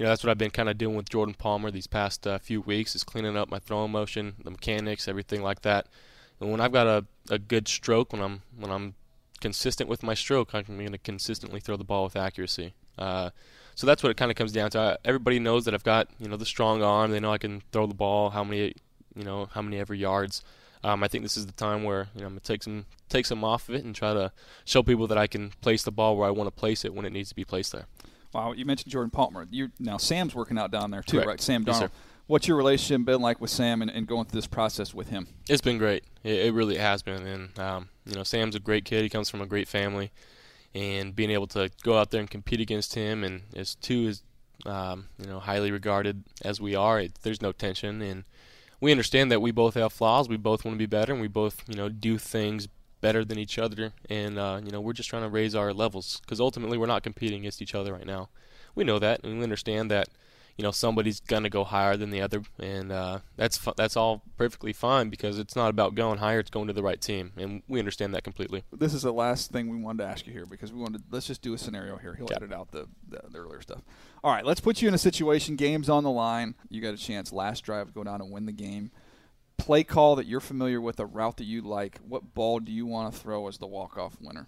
H: you know, that's what I've been kind of doing with Jordan Palmer these past uh, few weeks is cleaning up my throwing motion, the mechanics, everything like that. And when I've got a, a good stroke, when I'm when I'm consistent with my stroke, I'm going to consistently throw the ball with accuracy. Uh, so that's what it kind of comes down to. I, everybody knows that I've got you know the strong arm. They know I can throw the ball how many you know how many ever yards. Um, I think this is the time where you know I'm gonna take some take some off of it and try to show people that I can place the ball where I want to place it when it needs to be placed there.
A: Wow, you mentioned Jordan Palmer. You now Sam's working out down there too,
H: Correct.
A: right? Sam
H: Yes,
A: What's your relationship been like with Sam and, and going through this process with him?
H: It's been great. It, it really has been, and um, you know Sam's a great kid. He comes from a great family, and being able to go out there and compete against him, and as two is um, you know highly regarded as we are, it, there's no tension, and we understand that we both have flaws. We both want to be better, and we both you know do things better than each other, and uh, you know we're just trying to raise our levels because ultimately we're not competing against each other right now. We know that, and we understand that you know somebody's gonna go higher than the other, and uh, that's fu- that's all perfectly fine because it's not about going higher; it's going to the right team, and we understand that completely.
A: This is the last thing we wanted to ask you here because we wanted. Let's just do a scenario here. He'll
H: Okay.
A: edit out the, the, the earlier stuff. All right, let's put you in a situation. Game's on the line. You got a chance. Last drive, go down and win the game. Play call that you're familiar with, a route that you like. What ball do you want to throw as the walk-off winner?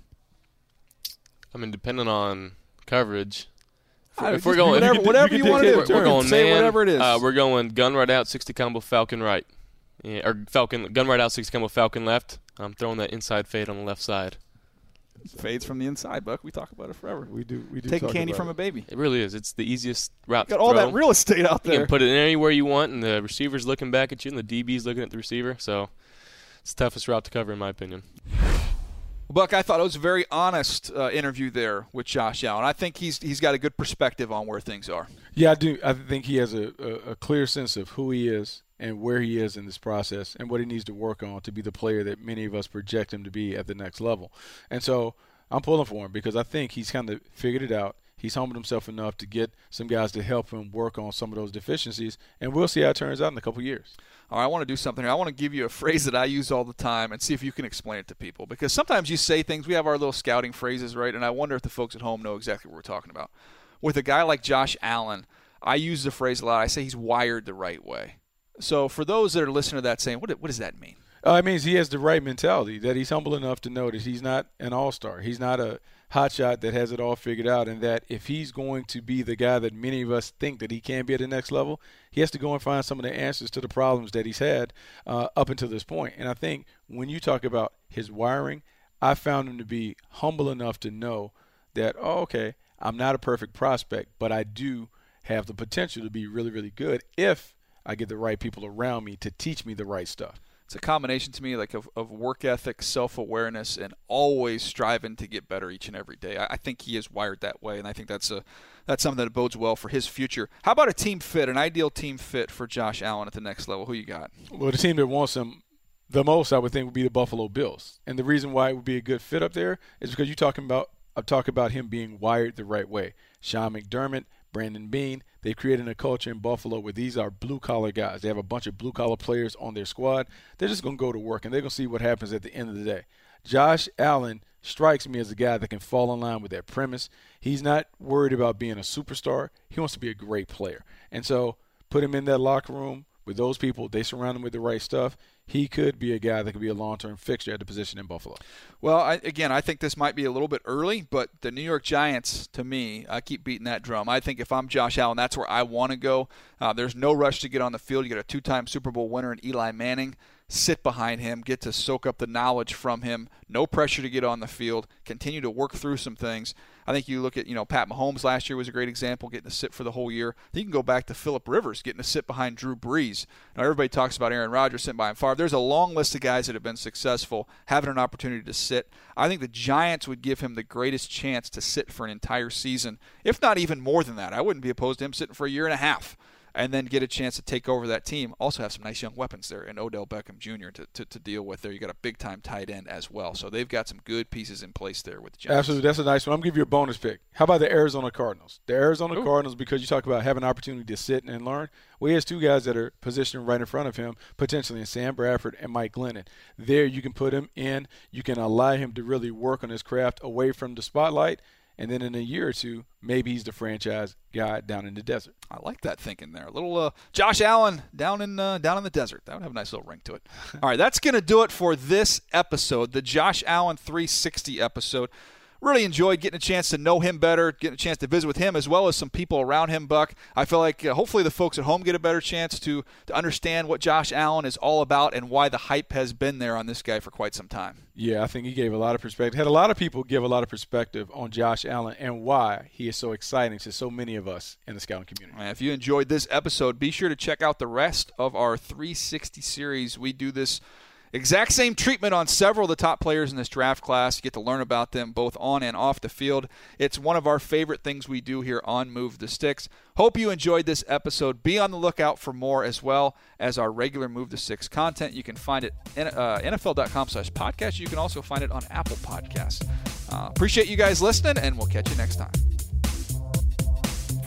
H: I mean, depending on coverage, if, if we're going,
A: whatever,
D: you
A: whatever
D: you
A: you, want to do.
H: we're, we're going
A: Say
H: man.
A: whatever it is.
H: Uh, we're going gun right out, sixty combo Falcon right, yeah, or Falcon gun right out, sixty combo Falcon left. I'm throwing that inside fade on the left side.
A: Fades from the inside, Buck. We talk about it forever.
D: We do. We do.
A: Taking
D: talk
A: candy
D: about
A: from
D: it.
A: a baby.
H: It really is. It's the easiest route.
A: Got
H: to
A: all
H: throw.
A: that real estate out there.
H: You
A: there.
H: can put it anywhere you want, and the receiver's looking back at you, and the DB's looking at the receiver. So it's the toughest route to cover, in my opinion.
A: Buck, I thought it was a very honest uh, interview there with Josh Allen. I think he's he's got a good perspective on where things are.
D: Yeah, I do. I think he has a, a, a clear sense of who he is and where he is in this process and what he needs to work on to be the player that many of us project him to be at the next level. And so I'm pulling for him because I think he's kind of figured it out. He's humbled himself enough to get some guys to help him work on some of those deficiencies, and we'll see how it turns out in a couple years.
A: All right, I want to do something here. I want to give you a phrase that I use all the time and see if you can explain it to people. Because sometimes you say things, we have our little scouting phrases, right? And I wonder if the folks at home know exactly what we're talking about. With a guy like Josh Allen, I use the phrase a lot. I say he's wired the right way. So for those that are listening to that saying, what, what does that mean?
D: Uh, it means he has the right mentality, that he's humble enough to know that he's not an all star. He's not a hotshot that has it all figured out, and that if he's going to be the guy that many of us think that he can be at the next level, he has to go and find some of the answers to the problems that he's had uh, up until this point. And I think when you talk about his wiring, I found him to be humble enough to know that, oh, okay, I'm not a perfect prospect, but I do have the potential to be really, really good if I get the right people around me to teach me the right stuff.
A: it's a combination to me like of, of work ethic, self awareness, and always striving to get better each and every day. I, I, think he is wired that way, and I think that's a that's something that bodes well for his future. How about a team fit, an ideal team fit for Josh Allen at the next level? Who you got?
D: Well, the team that wants him the most, I would think, would be the Buffalo Bills, and the reason why it would be a good fit up there is because you're talking about I'm talking about him being wired the right way. Sean McDermott, Brandon Beane. they've created a culture in Buffalo where these are blue collar guys. They have a bunch of blue collar players on their squad. They're just going to go to work and they're going to see what happens at the end of the day. Josh Allen strikes me as a guy that can fall in line with that premise. He's not worried about being a superstar. He wants to be a great player. And so put him in that locker room with those people. They surround him with the right stuff he could be a guy that could be a long-term fixture at the position in Buffalo.
A: Well, I, again, I think this might be a little bit early, but the New York Giants, to me, I keep beating that drum. I think if I'm Josh Allen, that's where I want to go. Uh, there's no rush to get on the field. You got a two-time Super Bowl winner in Eli Manning sit behind him, get to soak up the knowledge from him. No pressure to get on the field. Continue to work through some things. I think you look at, you know, Pat Mahomes last year was a great example, getting to sit for the whole year. You can go back to Philip Rivers getting to sit behind Drew Brees. Now everybody talks about Aaron Rodgers sitting behind Favre. There's a long list of guys that have been successful having an opportunity to sit. I think the Giants would give him the greatest chance to sit for an entire season, if not even more than that. I wouldn't be opposed to him sitting for a year and a half and then get a chance to take over that team. Also have some nice young weapons there and Odell Beckham Jr. to, to, to deal with there. You got a big time tight end as well. So they've got some good pieces in place there with the Giants.
D: Absolutely. That's a nice one. I'm going to give you a bonus pick. How about the Arizona Cardinals? The Arizona Ooh. Cardinals, because you talk about having an opportunity to sit and learn. Well, he has two guys that are positioned right in front of him, potentially in Sam Bradford and Mike Glennon. There you can put him in. You can allow him to really work on his craft away from the spotlight and then in a year or two, maybe he's the franchise guy down in the desert.
A: I like that thinking there. A little uh, Josh Allen down in uh, down in the desert. That would have a nice little ring to it. All right, that's going to do it for this episode, the Josh Allen 360 episode really enjoyed getting a chance to know him better, getting a chance to visit with him as well as some people around him, Buck. I feel like uh, hopefully the folks at home get a better chance to, to understand what Josh Allen is all about and why the hype has been there on this guy for quite some time.
D: Yeah, I think he gave a lot of perspective. Had a lot of people give a lot of perspective on Josh Allen and why he is so exciting to so many of us in the scouting community.
A: And if you enjoyed this episode, be sure to check out the rest of our 360 series. We do this Exact same treatment on several of the top players in this draft class. You get to learn about them both on and off the field. It's one of our favorite things we do here on Move the Sticks. Hope you enjoyed this episode. Be on the lookout for more as well as our regular Move the Sticks content. You can find it in uh, NFL.com slash podcast. You can also find it on Apple Podcasts. Uh, appreciate you guys listening, and we'll catch you next time.